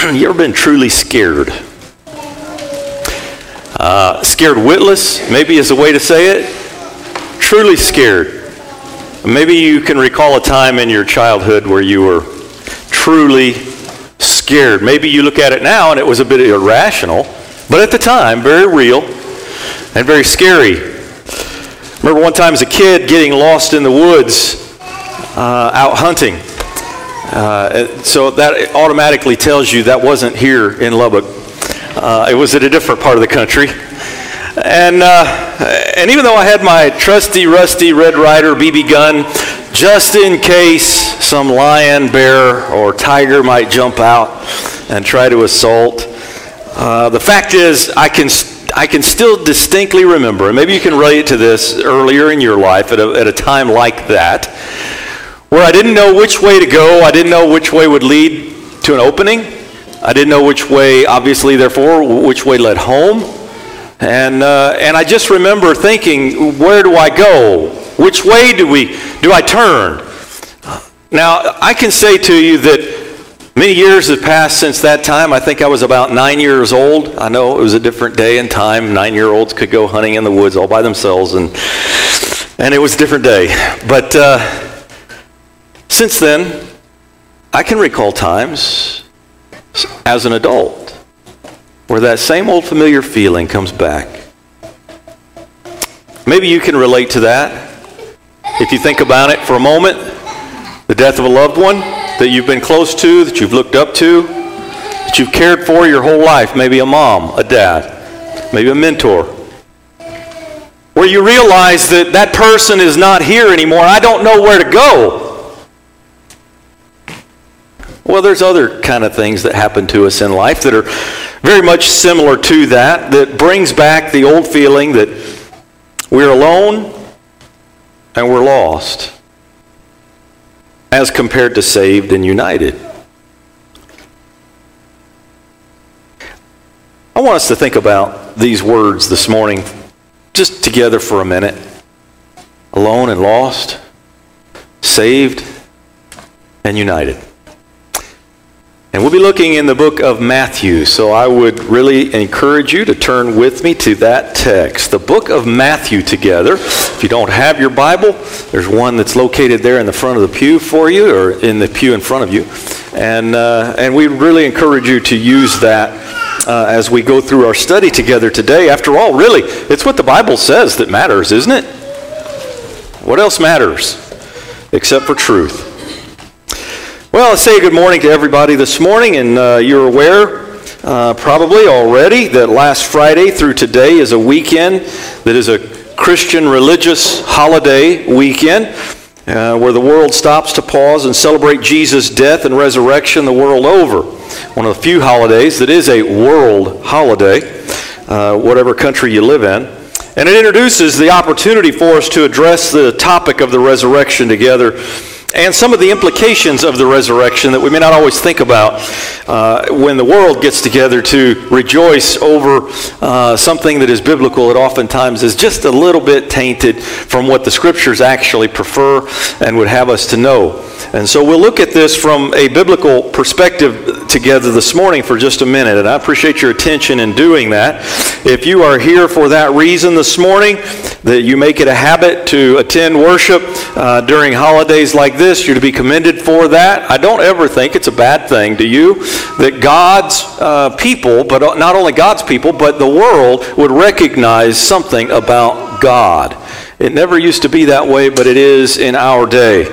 you ever been truly scared? Uh, scared witless, maybe is a way to say it. Truly scared. Maybe you can recall a time in your childhood where you were truly scared. Maybe you look at it now and it was a bit irrational, but at the time, very real and very scary. Remember one time as a kid getting lost in the woods uh, out hunting. Uh, so that automatically tells you that wasn't here in Lubbock. Uh, it was at a different part of the country. And, uh, and even though I had my trusty, rusty Red Ryder BB gun, just in case some lion, bear, or tiger might jump out and try to assault, uh, the fact is, I can, I can still distinctly remember, and maybe you can relate to this earlier in your life at a, at a time like that, where I didn't know which way to go. I didn't know which way would lead to an opening. I didn't know which way, obviously, therefore, which way led home. And, uh, and I just remember thinking, where do I go? Which way do, we, do I turn? Now, I can say to you that many years have passed since that time. I think I was about nine years old. I know it was a different day and time. Nine year olds could go hunting in the woods all by themselves, and, and it was a different day. But. Uh, since then, I can recall times as an adult where that same old familiar feeling comes back. Maybe you can relate to that. If you think about it for a moment, the death of a loved one that you've been close to, that you've looked up to, that you've cared for your whole life, maybe a mom, a dad, maybe a mentor, where you realize that that person is not here anymore. I don't know where to go. Well, there's other kind of things that happen to us in life that are very much similar to that, that brings back the old feeling that we're alone and we're lost as compared to saved and united. I want us to think about these words this morning just together for a minute. Alone and lost, saved and united. And we'll be looking in the book of Matthew, so I would really encourage you to turn with me to that text. The book of Matthew together. If you don't have your Bible, there's one that's located there in the front of the pew for you, or in the pew in front of you. And, uh, and we really encourage you to use that uh, as we go through our study together today. After all, really, it's what the Bible says that matters, isn't it? What else matters except for truth? Well, let's say good morning to everybody this morning, and uh, you're aware uh, probably already that last Friday through today is a weekend that is a Christian religious holiday weekend uh, where the world stops to pause and celebrate Jesus' death and resurrection the world over. One of the few holidays that is a world holiday, uh, whatever country you live in. And it introduces the opportunity for us to address the topic of the resurrection together and some of the implications of the resurrection that we may not always think about uh, when the world gets together to rejoice over uh, something that is biblical. It oftentimes is just a little bit tainted from what the scriptures actually prefer and would have us to know. And so we'll look at this from a biblical perspective together this morning for just a minute. And I appreciate your attention in doing that. If you are here for that reason this morning, that you make it a habit to attend worship uh, during holidays like this, you're to be commended for that. I don't ever think it's a bad thing, do you? That God's uh, people, but not only God's people, but the world would recognize something about God. It never used to be that way, but it is in our day.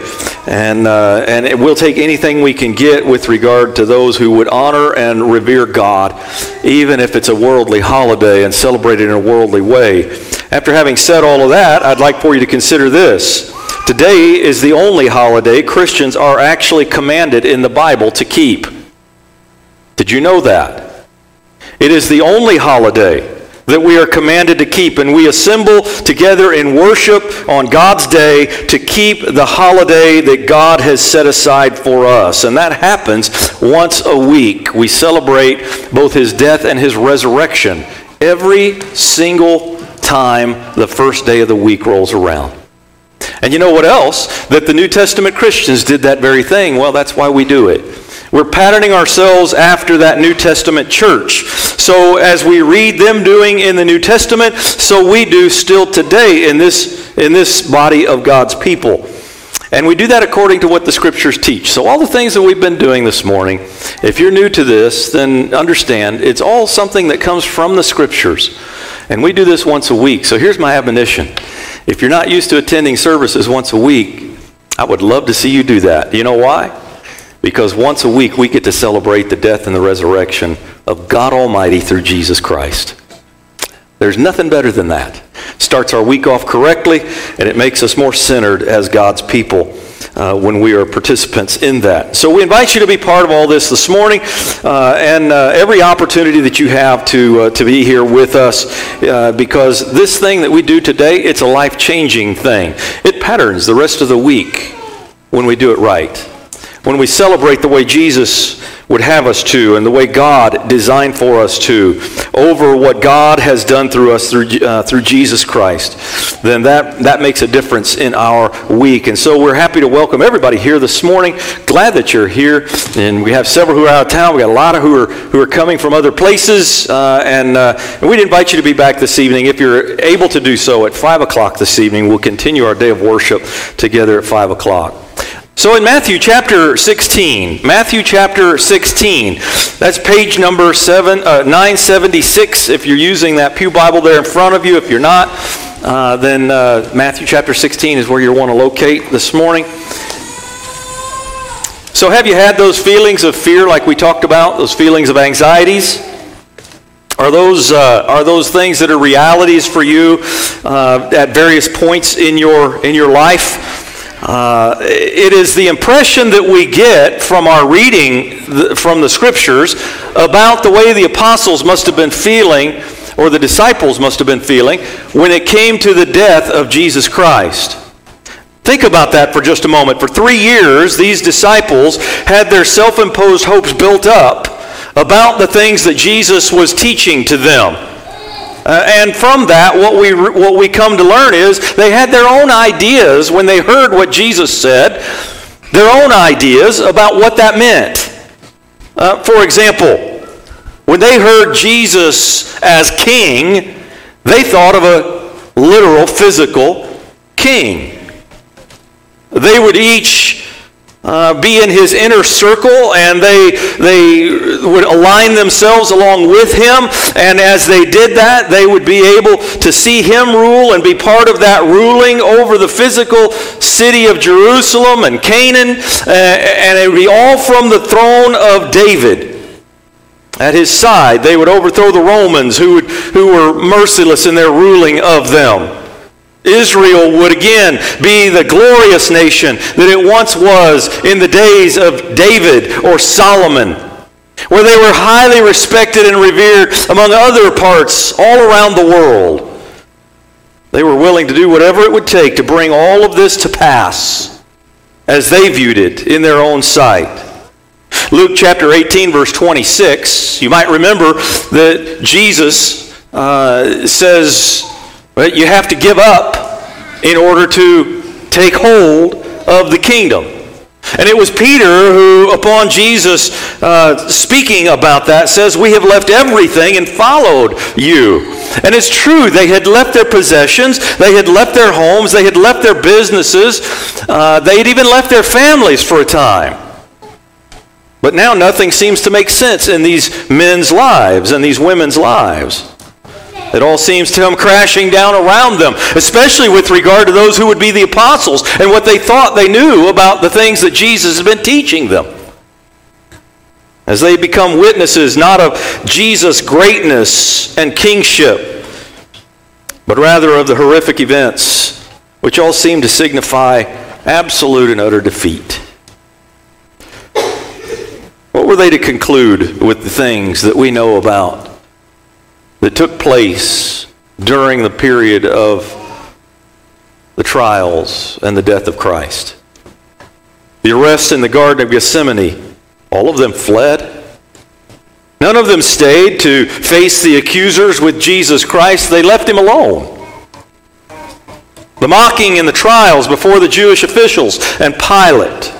And, uh, and it, we'll take anything we can get with regard to those who would honor and revere God, even if it's a worldly holiday and celebrated in a worldly way. After having said all of that, I'd like for you to consider this. Today is the only holiday Christians are actually commanded in the Bible to keep. Did you know that? It is the only holiday that we are commanded to keep. And we assemble together in worship on God's day to keep the holiday that God has set aside for us. And that happens once a week. We celebrate both his death and his resurrection every single time the first day of the week rolls around. And you know what else? That the New Testament Christians did that very thing. Well, that's why we do it. We're patterning ourselves after that New Testament church. So, as we read them doing in the New Testament, so we do still today in this, in this body of God's people. And we do that according to what the scriptures teach. So, all the things that we've been doing this morning, if you're new to this, then understand it's all something that comes from the scriptures. And we do this once a week. So, here's my admonition if you're not used to attending services once a week, I would love to see you do that. Do You know why? Because once a week we get to celebrate the death and the resurrection of God Almighty through Jesus Christ. There's nothing better than that. Starts our week off correctly, and it makes us more centered as God's people. Uh, when we are participants in that. So we invite you to be part of all this this morning, uh, and uh, every opportunity that you have to uh, to be here with us, uh, because this thing that we do today, it's a life changing thing. It patterns the rest of the week when we do it right when we celebrate the way Jesus would have us to and the way God designed for us to over what God has done through us through, uh, through Jesus Christ, then that, that makes a difference in our week. And so we're happy to welcome everybody here this morning. Glad that you're here. And we have several who are out of town. We got a lot of who are, who are coming from other places. Uh, and, uh, and we'd invite you to be back this evening. If you're able to do so at 5 o'clock this evening, we'll continue our day of worship together at 5 o'clock. So in Matthew chapter 16, Matthew chapter 16, that's page number seven, uh, 976. If you're using that Pew Bible there in front of you, if you're not, uh, then uh, Matthew chapter 16 is where you want to locate this morning. So have you had those feelings of fear like we talked about, those feelings of anxieties? Are those, uh, are those things that are realities for you uh, at various points in your, in your life? Uh, it is the impression that we get from our reading the, from the scriptures about the way the apostles must have been feeling, or the disciples must have been feeling, when it came to the death of Jesus Christ. Think about that for just a moment. For three years, these disciples had their self imposed hopes built up about the things that Jesus was teaching to them. Uh, and from that, what we, what we come to learn is they had their own ideas when they heard what Jesus said, their own ideas about what that meant. Uh, for example, when they heard Jesus as king, they thought of a literal, physical king. They would each uh, be in his inner circle and they, they would align themselves along with him. And as they did that, they would be able to see him rule and be part of that ruling over the physical city of Jerusalem and Canaan. Uh, and it would be all from the throne of David. At his side, they would overthrow the Romans who, would, who were merciless in their ruling of them. Israel would again be the glorious nation that it once was in the days of David or Solomon, where they were highly respected and revered among other parts all around the world. They were willing to do whatever it would take to bring all of this to pass as they viewed it in their own sight. Luke chapter 18, verse 26, you might remember that Jesus uh, says, but you have to give up in order to take hold of the kingdom. And it was Peter who, upon Jesus uh, speaking about that, says, We have left everything and followed you. And it's true, they had left their possessions, they had left their homes, they had left their businesses, uh, they had even left their families for a time. But now nothing seems to make sense in these men's lives and these women's lives. It all seems to come crashing down around them, especially with regard to those who would be the apostles and what they thought they knew about the things that Jesus had been teaching them. As they become witnesses not of Jesus' greatness and kingship, but rather of the horrific events which all seem to signify absolute and utter defeat. What were they to conclude with the things that we know about that took place during the period of the trials and the death of Christ. The arrest in the Garden of Gethsemane, all of them fled. None of them stayed to face the accusers with Jesus Christ. They left him alone. The mocking and the trials before the Jewish officials and Pilate.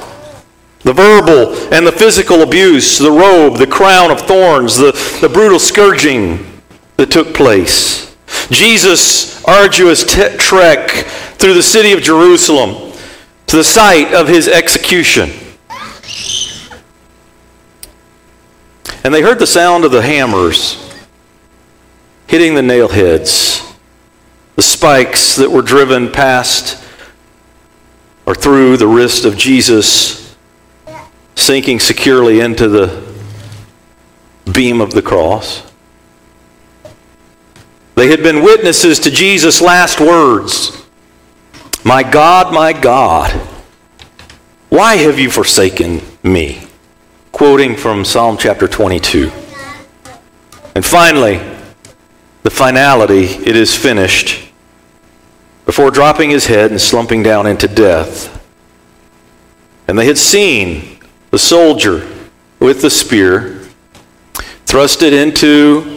The verbal and the physical abuse, the robe, the crown of thorns, the, the brutal scourging that took place. Jesus' arduous t- trek through the city of Jerusalem to the site of his execution. And they heard the sound of the hammers hitting the nail heads, the spikes that were driven past or through the wrist of Jesus, sinking securely into the beam of the cross. They had been witnesses to Jesus' last words My God, my God, why have you forsaken me? Quoting from Psalm chapter 22. And finally, the finality, it is finished before dropping his head and slumping down into death. And they had seen the soldier with the spear thrust it into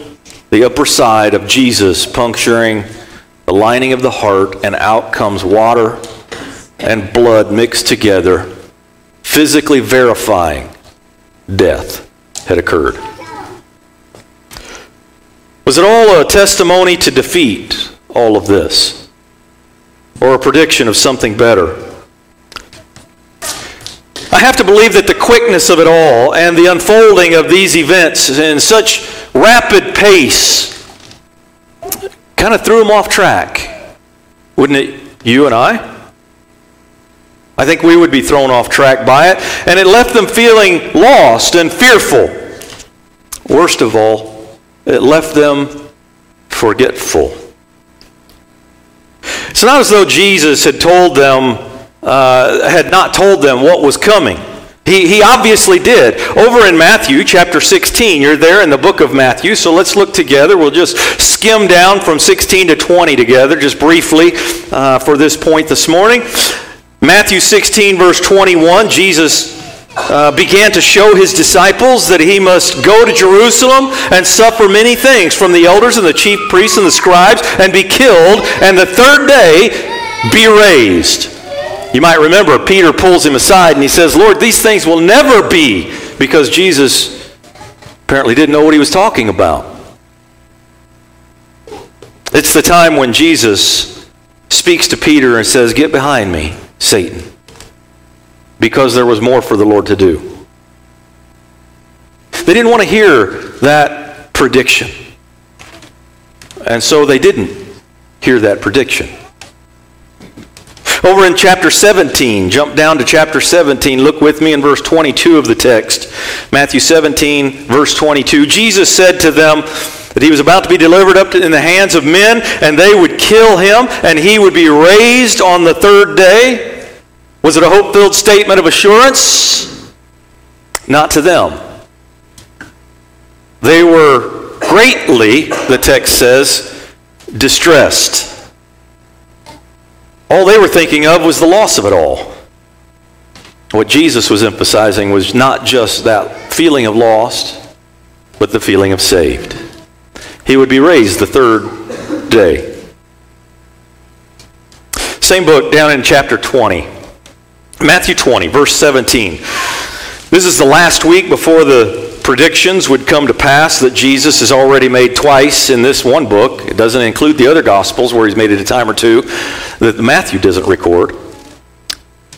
the upper side of Jesus, puncturing the lining of the heart, and out comes water and blood mixed together, physically verifying death had occurred. Was it all a testimony to defeat all of this? or a prediction of something better. I have to believe that the quickness of it all and the unfolding of these events in such rapid pace kind of threw them off track. Wouldn't it, you and I? I think we would be thrown off track by it, and it left them feeling lost and fearful. Worst of all, it left them forgetful. It's not as though Jesus had told them, uh, had not told them what was coming. He, he obviously did. Over in Matthew chapter 16, you're there in the book of Matthew, so let's look together. We'll just skim down from 16 to 20 together, just briefly uh, for this point this morning. Matthew 16, verse 21, Jesus uh, began to show his disciples that he must go to Jerusalem and suffer many things from the elders and the chief priests and the scribes and be killed, and the third day be raised. You might remember Peter pulls him aside and he says, Lord, these things will never be, because Jesus apparently didn't know what he was talking about. It's the time when Jesus speaks to Peter and says, Get behind me, Satan because there was more for the Lord to do. They didn't want to hear that prediction. And so they didn't hear that prediction. Over in chapter 17, jump down to chapter 17, look with me in verse 22 of the text. Matthew 17, verse 22. Jesus said to them that he was about to be delivered up in the hands of men, and they would kill him, and he would be raised on the third day. Was it a hope filled statement of assurance? Not to them. They were greatly, the text says, distressed. All they were thinking of was the loss of it all. What Jesus was emphasizing was not just that feeling of lost, but the feeling of saved. He would be raised the third day. Same book down in chapter 20. Matthew 20, verse 17. This is the last week before the predictions would come to pass that Jesus has already made twice in this one book. It doesn't include the other Gospels where he's made it a time or two that Matthew doesn't record.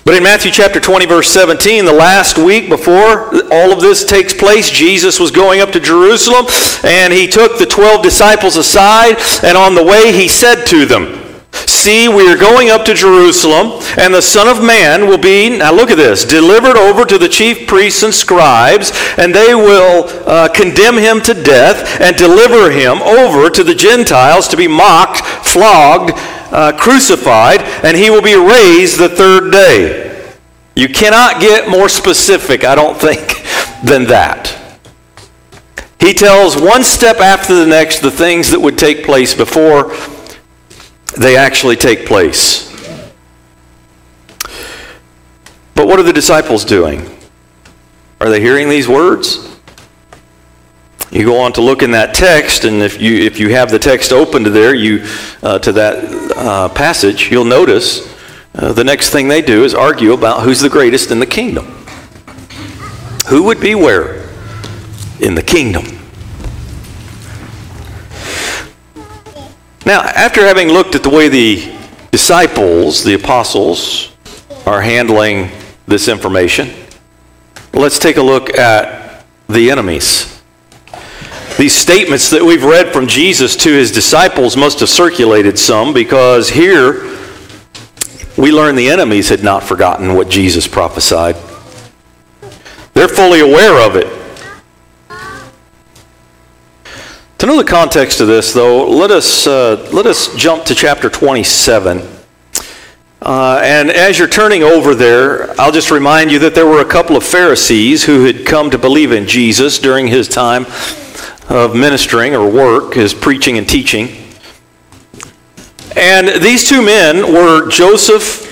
But in Matthew chapter 20, verse 17, the last week before all of this takes place, Jesus was going up to Jerusalem and he took the 12 disciples aside and on the way he said to them, See, we are going up to Jerusalem, and the Son of Man will be, now look at this, delivered over to the chief priests and scribes, and they will uh, condemn him to death and deliver him over to the Gentiles to be mocked, flogged, uh, crucified, and he will be raised the third day. You cannot get more specific, I don't think, than that. He tells one step after the next the things that would take place before they actually take place. But what are the disciples doing? Are they hearing these words? You go on to look in that text, and if you if you have the text open to there, you uh, to that uh, passage, you'll notice uh, the next thing they do is argue about who's the greatest in the kingdom. Who would be where? In the kingdom. Now, after having looked at the way the disciples, the apostles, are handling this information, let's take a look at the enemies. These statements that we've read from Jesus to his disciples must have circulated some because here we learn the enemies had not forgotten what Jesus prophesied. They're fully aware of it. To know the context of this, though, let us, uh, let us jump to chapter 27. Uh, and as you're turning over there, I'll just remind you that there were a couple of Pharisees who had come to believe in Jesus during his time of ministering or work, his preaching and teaching. And these two men were Joseph,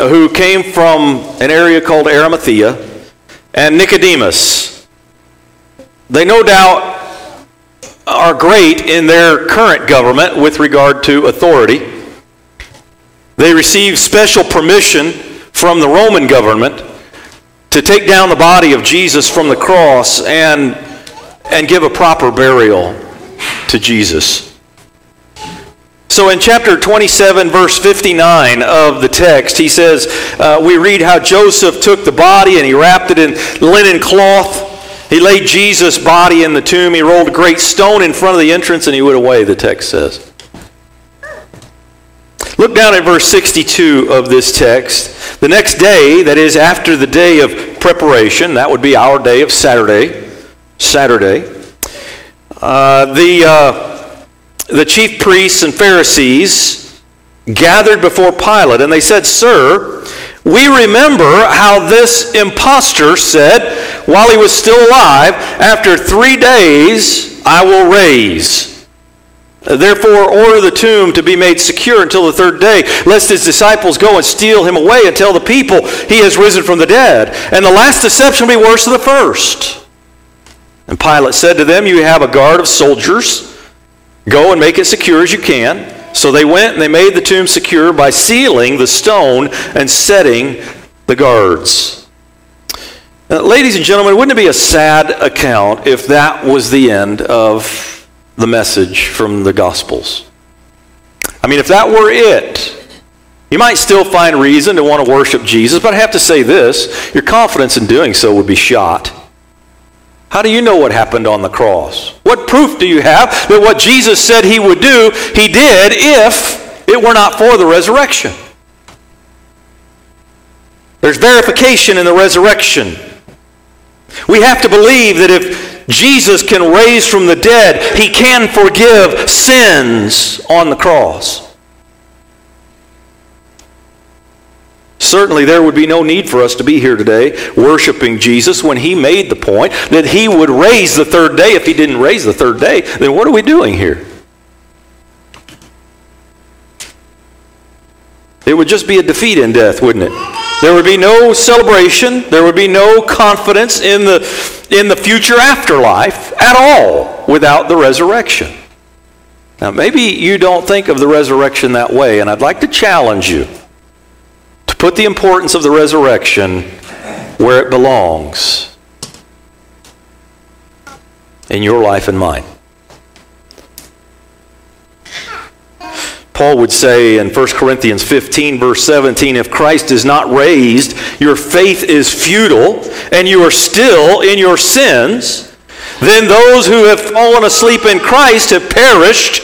who came from an area called Arimathea, and Nicodemus. They no doubt are great in their current government with regard to authority. They received special permission from the Roman government to take down the body of Jesus from the cross and and give a proper burial to Jesus. So in chapter 27, verse 59 of the text, he says, uh, we read how Joseph took the body and he wrapped it in linen cloth. He laid Jesus' body in the tomb. He rolled a great stone in front of the entrance and he went away, the text says. Look down at verse 62 of this text. The next day, that is after the day of preparation, that would be our day of Saturday, Saturday, uh, the, uh, the chief priests and Pharisees gathered before Pilate and they said, Sir, we remember how this impostor said while he was still alive, After three days I will raise. Therefore, order the tomb to be made secure until the third day, lest his disciples go and steal him away and tell the people he has risen from the dead. And the last deception will be worse than the first. And Pilate said to them, You have a guard of soldiers. Go and make it secure as you can. So they went and they made the tomb secure by sealing the stone and setting the guards. Now, ladies and gentlemen, wouldn't it be a sad account if that was the end of the message from the Gospels? I mean, if that were it, you might still find reason to want to worship Jesus, but I have to say this your confidence in doing so would be shot. How do you know what happened on the cross? What proof do you have that what Jesus said he would do, he did if it were not for the resurrection? There's verification in the resurrection. We have to believe that if Jesus can raise from the dead, he can forgive sins on the cross. Certainly, there would be no need for us to be here today worshiping Jesus when he made the point that he would raise the third day. If he didn't raise the third day, then what are we doing here? It would just be a defeat in death, wouldn't it? There would be no celebration, there would be no confidence in the, in the future afterlife at all without the resurrection. Now, maybe you don't think of the resurrection that way, and I'd like to challenge you to put the importance of the resurrection where it belongs in your life and mine. Paul would say in 1 Corinthians 15, verse 17, if Christ is not raised, your faith is futile, and you are still in your sins. Then those who have fallen asleep in Christ have perished.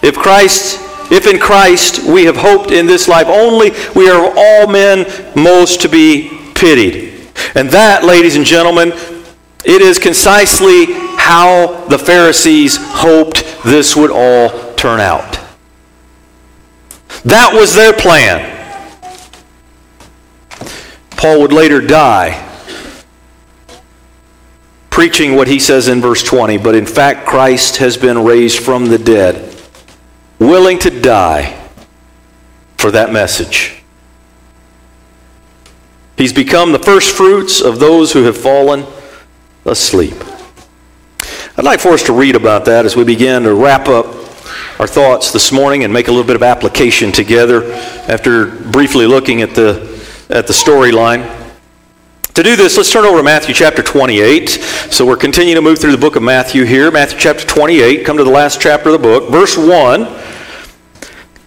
If Christ if in Christ we have hoped in this life only, we are all men most to be pitied. And that, ladies and gentlemen, it is concisely how the Pharisees hoped this would all turn out. That was their plan. Paul would later die preaching what he says in verse 20, but in fact, Christ has been raised from the dead willing to die for that message. He's become the first fruits of those who have fallen asleep. I'd like for us to read about that as we begin to wrap up our thoughts this morning and make a little bit of application together after briefly looking at the, at the storyline. To do this, let's turn over to Matthew chapter 28. So we're continuing to move through the book of Matthew here. Matthew chapter 28, come to the last chapter of the book, verse 1.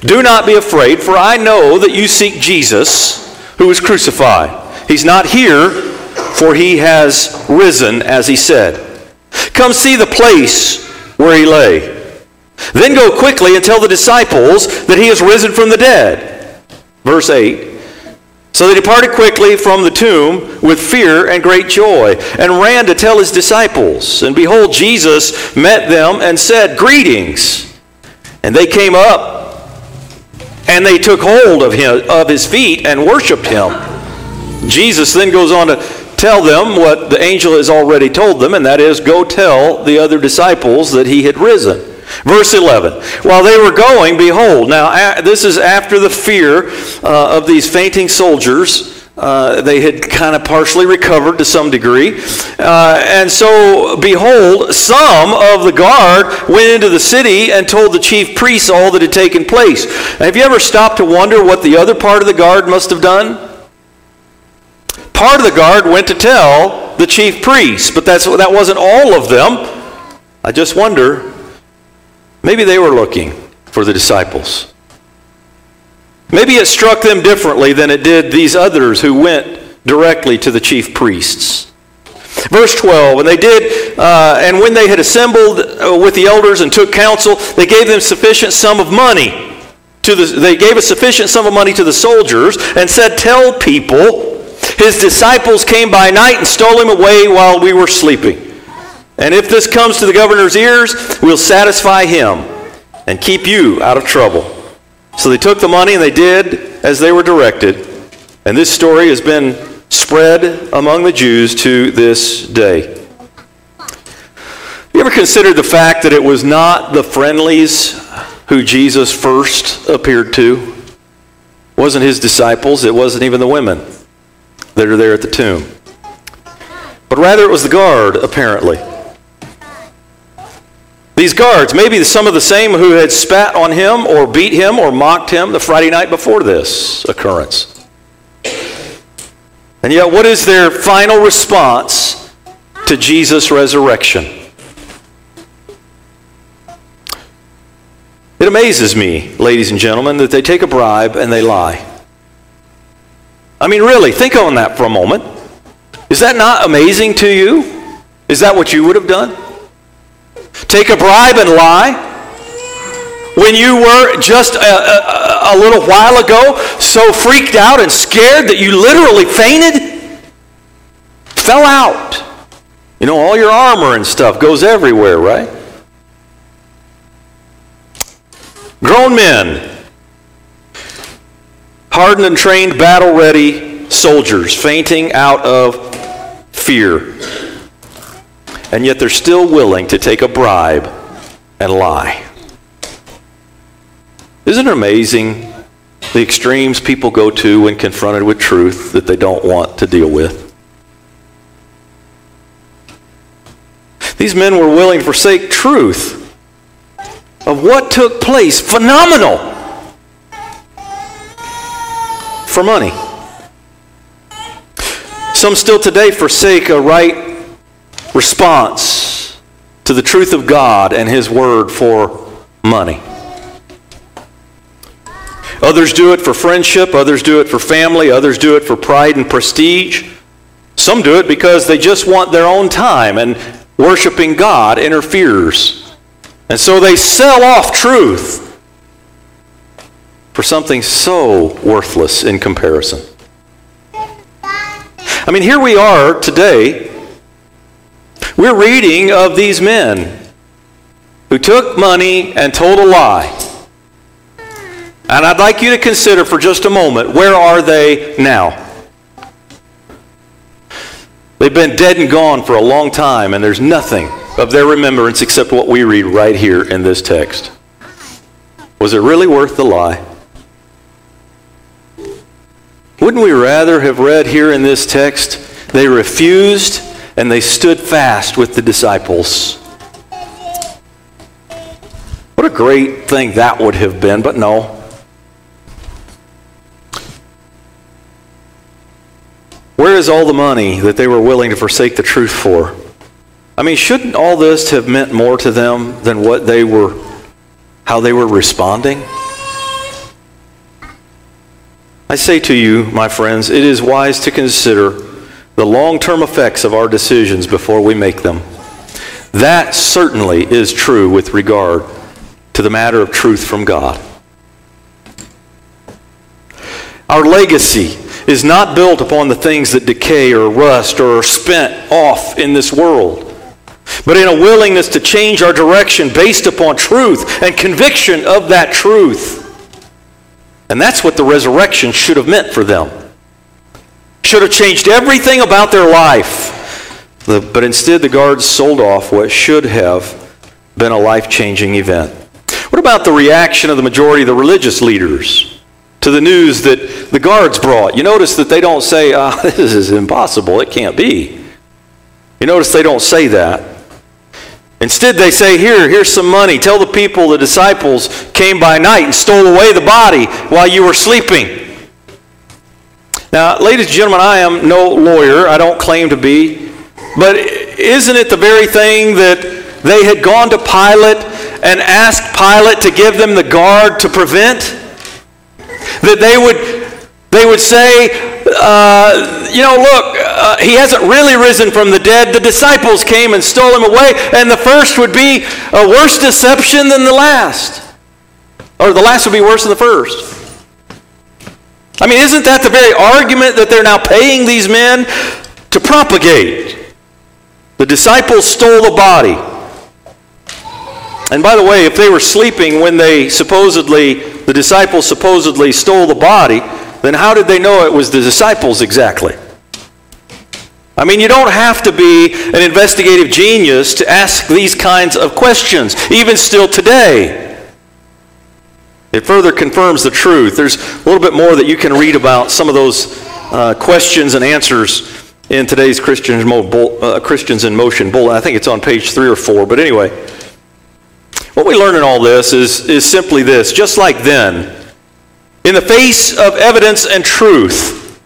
do not be afraid, for I know that you seek Jesus who was crucified. He's not here, for he has risen, as he said. Come see the place where he lay. Then go quickly and tell the disciples that he has risen from the dead. Verse 8. So they departed quickly from the tomb with fear and great joy, and ran to tell his disciples. And behold, Jesus met them and said, Greetings. And they came up and they took hold of, him, of his feet and worshiped him. Jesus then goes on to tell them what the angel has already told them, and that is, go tell the other disciples that he had risen. Verse 11. While they were going, behold, now this is after the fear uh, of these fainting soldiers uh, they had kind of partially recovered to some degree. Uh, and so, behold, some of the guard went into the city and told the chief priests all that had taken place. Have you ever stopped to wonder what the other part of the guard must have done? Part of the guard went to tell the chief priests, but that's, that wasn't all of them. I just wonder, maybe they were looking for the disciples. Maybe it struck them differently than it did these others who went directly to the chief priests. Verse 12, and they did, uh, and when they had assembled uh, with the elders and took counsel, they gave them sufficient sum of money. To the, they gave a sufficient sum of money to the soldiers and said, Tell people, his disciples came by night and stole him away while we were sleeping. And if this comes to the governor's ears, we'll satisfy him and keep you out of trouble. So they took the money and they did as they were directed. And this story has been spread among the Jews to this day. Have you ever considered the fact that it was not the friendlies who Jesus first appeared to? It wasn't his disciples, it wasn't even the women that are there at the tomb. But rather it was the guard, apparently. These guards, maybe some of the same who had spat on him or beat him or mocked him the Friday night before this occurrence. And yet, what is their final response to Jesus' resurrection? It amazes me, ladies and gentlemen, that they take a bribe and they lie. I mean, really, think on that for a moment. Is that not amazing to you? Is that what you would have done? Take a bribe and lie? When you were just a, a, a, little while ago so freaked out and scared that you literally fainted? Fell out. You know, all your armor and stuff goes everywhere, right? Grown men, hardened and trained, battle ready soldiers, fainting out of fear and yet they're still willing to take a bribe and lie. Isn't it amazing the extremes people go to when confronted with truth that they don't want to deal with? These men were willing to forsake truth of what took place. Phenomenal. For money. Some still today forsake a right response to the truth of God and His Word for money. Others do it for friendship, others do it for family, others do it for pride and prestige. Some do it because they just want their own time and worshiping God interferes. And so they sell off truth for something so worthless in comparison. I mean, here we are today we're reading of these men who took money and told a lie. And I'd like you to consider for just a moment where are they now? They've been dead and gone for a long time, and there's nothing of their remembrance except what we read right here in this text. Was it really worth the lie? Wouldn't we rather have read here in this text, they refused and they stood fast with the disciples? What a great thing that would have been, but no. Where is all the money that they were willing to forsake the truth for? I mean, shouldn't all this have meant more to them than what they were, how they were responding? I say to you, my friends, it is wise to consider the long term effects of our decisions before we make them. That certainly is true with regard to the matter of truth from God. Our legacy is not built upon the things that decay or rust or are spent off in this world, but in a willingness to change our direction based upon truth and conviction of that truth. And that's what the resurrection should have meant for them. Should have changed everything about their life. But instead, the guards sold off what should have been a life changing event. What about the reaction of the majority of the religious leaders to the news that the guards brought? You notice that they don't say, ah, this is impossible, it can't be. You notice they don't say that. Instead, they say, Here, here's some money. Tell the people the disciples came by night and stole away the body while you were sleeping. Now, ladies and gentlemen, I am no lawyer. I don't claim to be. But isn't it the very thing that they had gone to Pilate and asked Pilate to give them the guard to prevent? That they would they would say, uh, you know, look, uh, he hasn't really risen from the dead. The disciples came and stole him away, and the first would be a worse deception than the last. Or the last would be worse than the first. I mean, isn't that the very argument that they're now paying these men to propagate? The disciples stole the body. And by the way, if they were sleeping when they supposedly, the disciples supposedly stole the body, then how did they know it was the disciples exactly? I mean, you don't have to be an investigative genius to ask these kinds of questions, even still today. It further confirms the truth. There's a little bit more that you can read about some of those uh, questions and answers in today's Christians, uh, Christians in Motion bulletin. I think it's on page three or four. But anyway, what we learn in all this is, is simply this just like then, in the face of evidence and truth,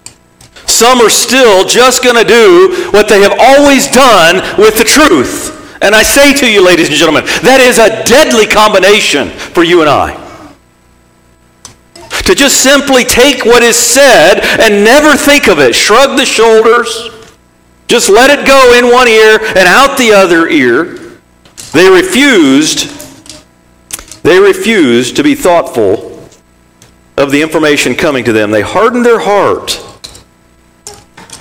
some are still just going to do what they have always done with the truth. And I say to you, ladies and gentlemen, that is a deadly combination for you and I. To just simply take what is said and never think of it, shrug the shoulders, just let it go in one ear and out the other ear. They refused, they refused to be thoughtful of the information coming to them. They hardened their heart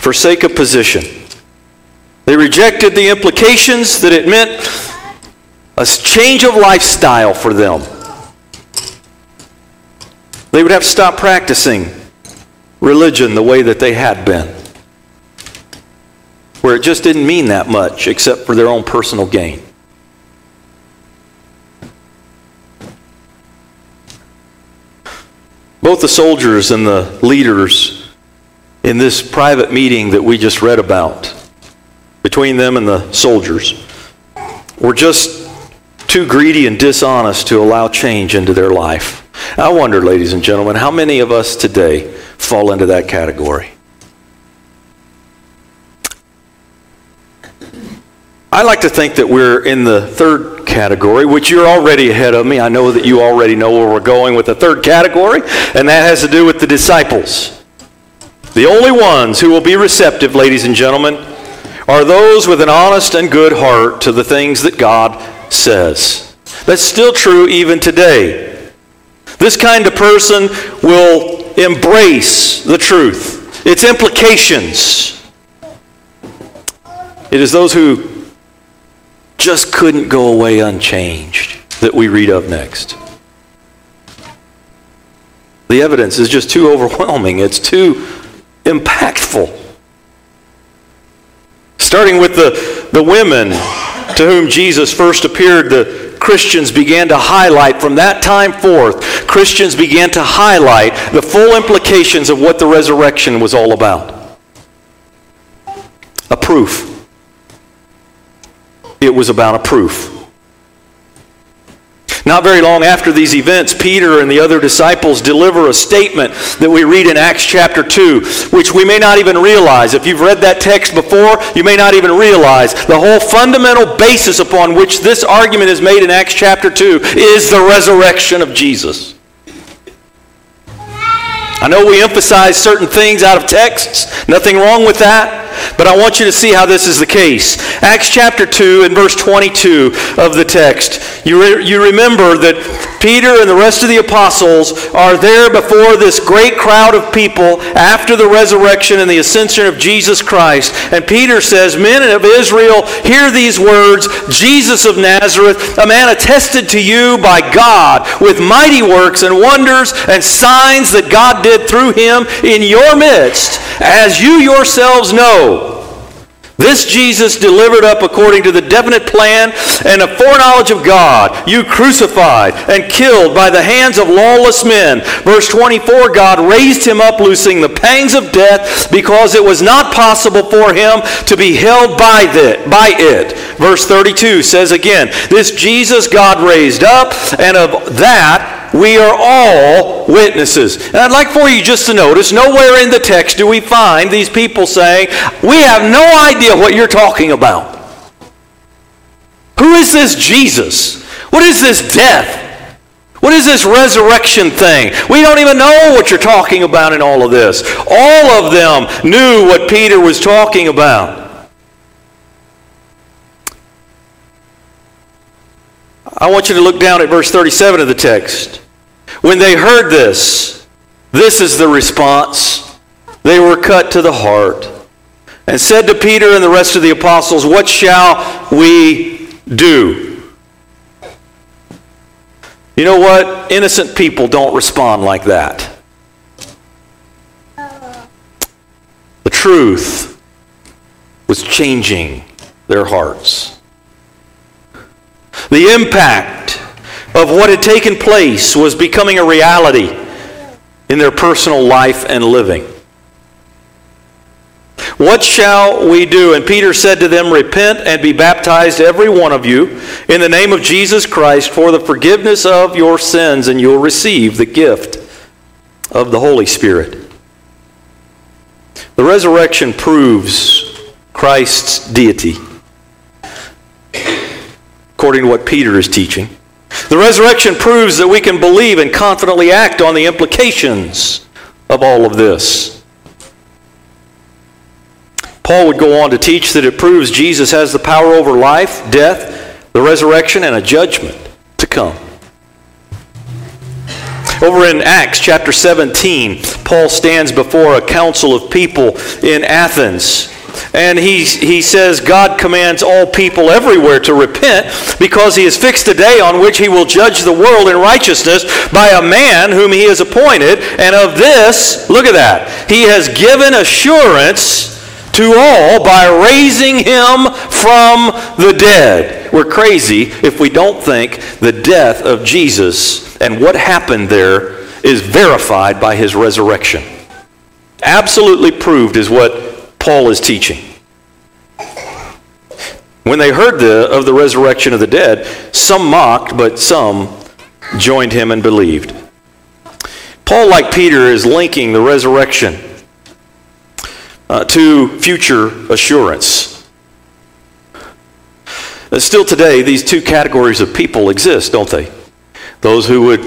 for sake of position. They rejected the implications that it meant a change of lifestyle for them. They would have to stop practicing religion the way that they had been, where it just didn't mean that much except for their own personal gain. Both the soldiers and the leaders in this private meeting that we just read about, between them and the soldiers, were just too greedy and dishonest to allow change into their life. I wonder, ladies and gentlemen, how many of us today fall into that category? I like to think that we're in the third category, which you're already ahead of me. I know that you already know where we're going with the third category, and that has to do with the disciples. The only ones who will be receptive, ladies and gentlemen, are those with an honest and good heart to the things that God says. That's still true even today. This kind of person will embrace the truth, its implications. It is those who just couldn't go away unchanged that we read of next. The evidence is just too overwhelming, it's too impactful. Starting with the, the women to whom Jesus first appeared, the Christians began to highlight, from that time forth, Christians began to highlight the full implications of what the resurrection was all about. A proof. It was about a proof. Not very long after these events, Peter and the other disciples deliver a statement that we read in Acts chapter 2, which we may not even realize. If you've read that text before, you may not even realize the whole fundamental basis upon which this argument is made in Acts chapter 2 is the resurrection of Jesus. I know we emphasize certain things out of texts, nothing wrong with that. But I want you to see how this is the case. Acts chapter 2 and verse 22 of the text. You, re- you remember that Peter and the rest of the apostles are there before this great crowd of people after the resurrection and the ascension of Jesus Christ. And Peter says, Men of Israel, hear these words Jesus of Nazareth, a man attested to you by God with mighty works and wonders and signs that God did through him in your midst, as you yourselves know. This Jesus delivered up according to the definite plan and a foreknowledge of God, you crucified and killed by the hands of lawless men. Verse 24 God raised him up, loosing the pangs of death, because it was not possible for him to be held by, the, by it. Verse 32 says again, This Jesus God raised up, and of that we are all witnesses. And I'd like for you just to notice nowhere in the text do we find these people saying, We have no idea what you're talking about. Who is this Jesus? What is this death? What is this resurrection thing? We don't even know what you're talking about in all of this. All of them knew what Peter was talking about. I want you to look down at verse 37 of the text. When they heard this, this is the response. They were cut to the heart and said to Peter and the rest of the apostles, What shall we do? You know what? Innocent people don't respond like that. The truth was changing their hearts. The impact of what had taken place was becoming a reality in their personal life and living. What shall we do? And Peter said to them, Repent and be baptized, every one of you, in the name of Jesus Christ for the forgiveness of your sins, and you'll receive the gift of the Holy Spirit. The resurrection proves Christ's deity, according to what Peter is teaching. The resurrection proves that we can believe and confidently act on the implications of all of this. Paul would go on to teach that it proves Jesus has the power over life, death, the resurrection, and a judgment to come. Over in Acts chapter 17, Paul stands before a council of people in Athens. And he, he says God commands all people everywhere to repent because he has fixed a day on which he will judge the world in righteousness by a man whom he has appointed. And of this, look at that, he has given assurance to all by raising him from the dead. We're crazy if we don't think the death of Jesus and what happened there is verified by his resurrection. Absolutely proved is what Paul is teaching. When they heard the, of the resurrection of the dead, some mocked, but some joined him and believed. Paul, like Peter, is linking the resurrection uh, to future assurance. Uh, still today, these two categories of people exist, don't they? Those who would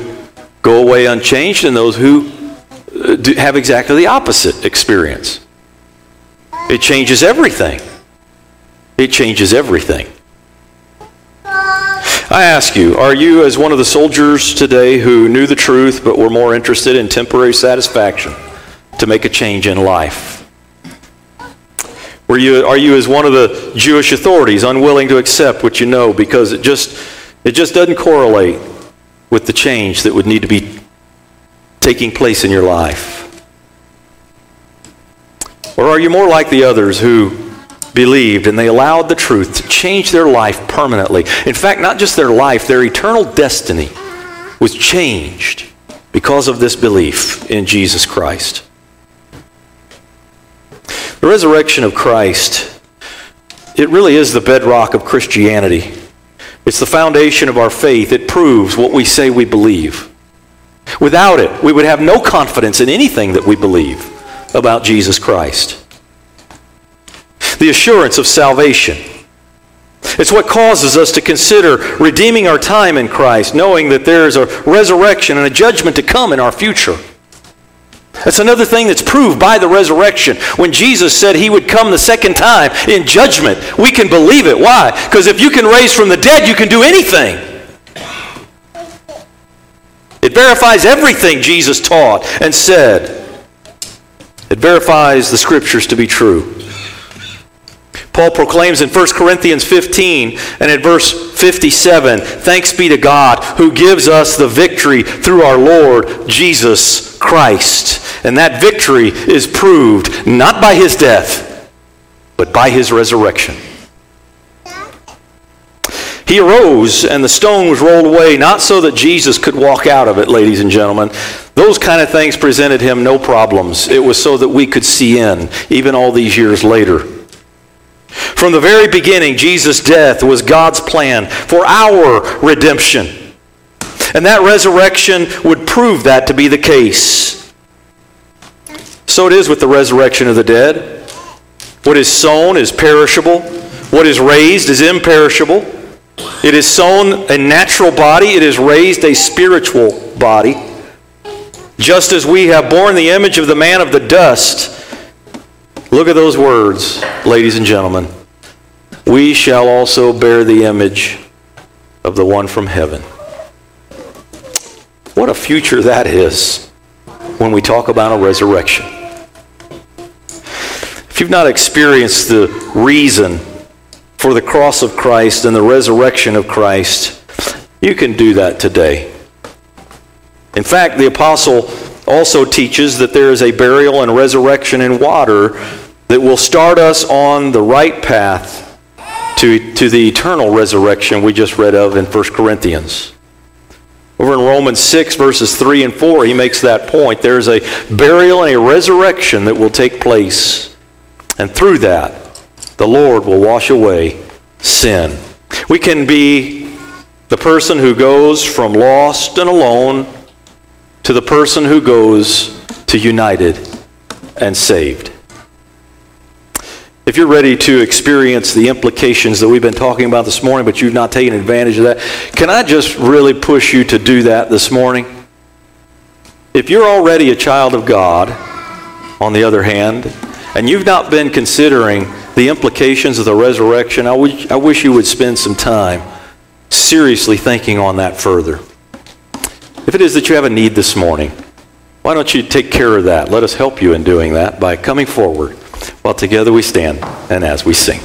go away unchanged and those who uh, have exactly the opposite experience. It changes everything. It changes everything. I ask you, are you, as one of the soldiers today who knew the truth but were more interested in temporary satisfaction, to make a change in life? Were you, are you, as one of the Jewish authorities, unwilling to accept what you know because it just, it just doesn't correlate with the change that would need to be taking place in your life? Or are you more like the others who believed and they allowed the truth to change their life permanently. In fact, not just their life, their eternal destiny was changed because of this belief in Jesus Christ. The resurrection of Christ, it really is the bedrock of Christianity. It's the foundation of our faith. It proves what we say we believe. Without it, we would have no confidence in anything that we believe about Jesus Christ. The assurance of salvation. It's what causes us to consider redeeming our time in Christ, knowing that there is a resurrection and a judgment to come in our future. That's another thing that's proved by the resurrection. When Jesus said he would come the second time in judgment, we can believe it. Why? Because if you can raise from the dead, you can do anything. It verifies everything Jesus taught and said. It verifies the scriptures to be true. Paul proclaims in 1 Corinthians 15 and at verse 57 Thanks be to God who gives us the victory through our Lord Jesus Christ. And that victory is proved not by his death, but by his resurrection. He arose and the stone was rolled away, not so that Jesus could walk out of it, ladies and gentlemen. Those kind of things presented him no problems. It was so that we could see in, even all these years later. From the very beginning, Jesus' death was God's plan for our redemption. And that resurrection would prove that to be the case. So it is with the resurrection of the dead. What is sown is perishable, what is raised is imperishable. It is sown a natural body, it is raised a spiritual body. Just as we have borne the image of the man of the dust, look at those words, ladies and gentlemen. We shall also bear the image of the one from heaven. What a future that is when we talk about a resurrection. If you've not experienced the reason for the cross of Christ and the resurrection of Christ, you can do that today. In fact, the apostle also teaches that there is a burial and resurrection in water that will start us on the right path to, to the eternal resurrection we just read of in 1 Corinthians. Over in Romans 6, verses 3 and 4, he makes that point. There's a burial and a resurrection that will take place. And through that, the Lord will wash away sin. We can be the person who goes from lost and alone to the person who goes to united and saved. If you're ready to experience the implications that we've been talking about this morning, but you've not taken advantage of that, can I just really push you to do that this morning? If you're already a child of God, on the other hand, and you've not been considering the implications of the resurrection, I wish, I wish you would spend some time seriously thinking on that further. If it is that you have a need this morning, why don't you take care of that? Let us help you in doing that by coming forward while together we stand and as we sing.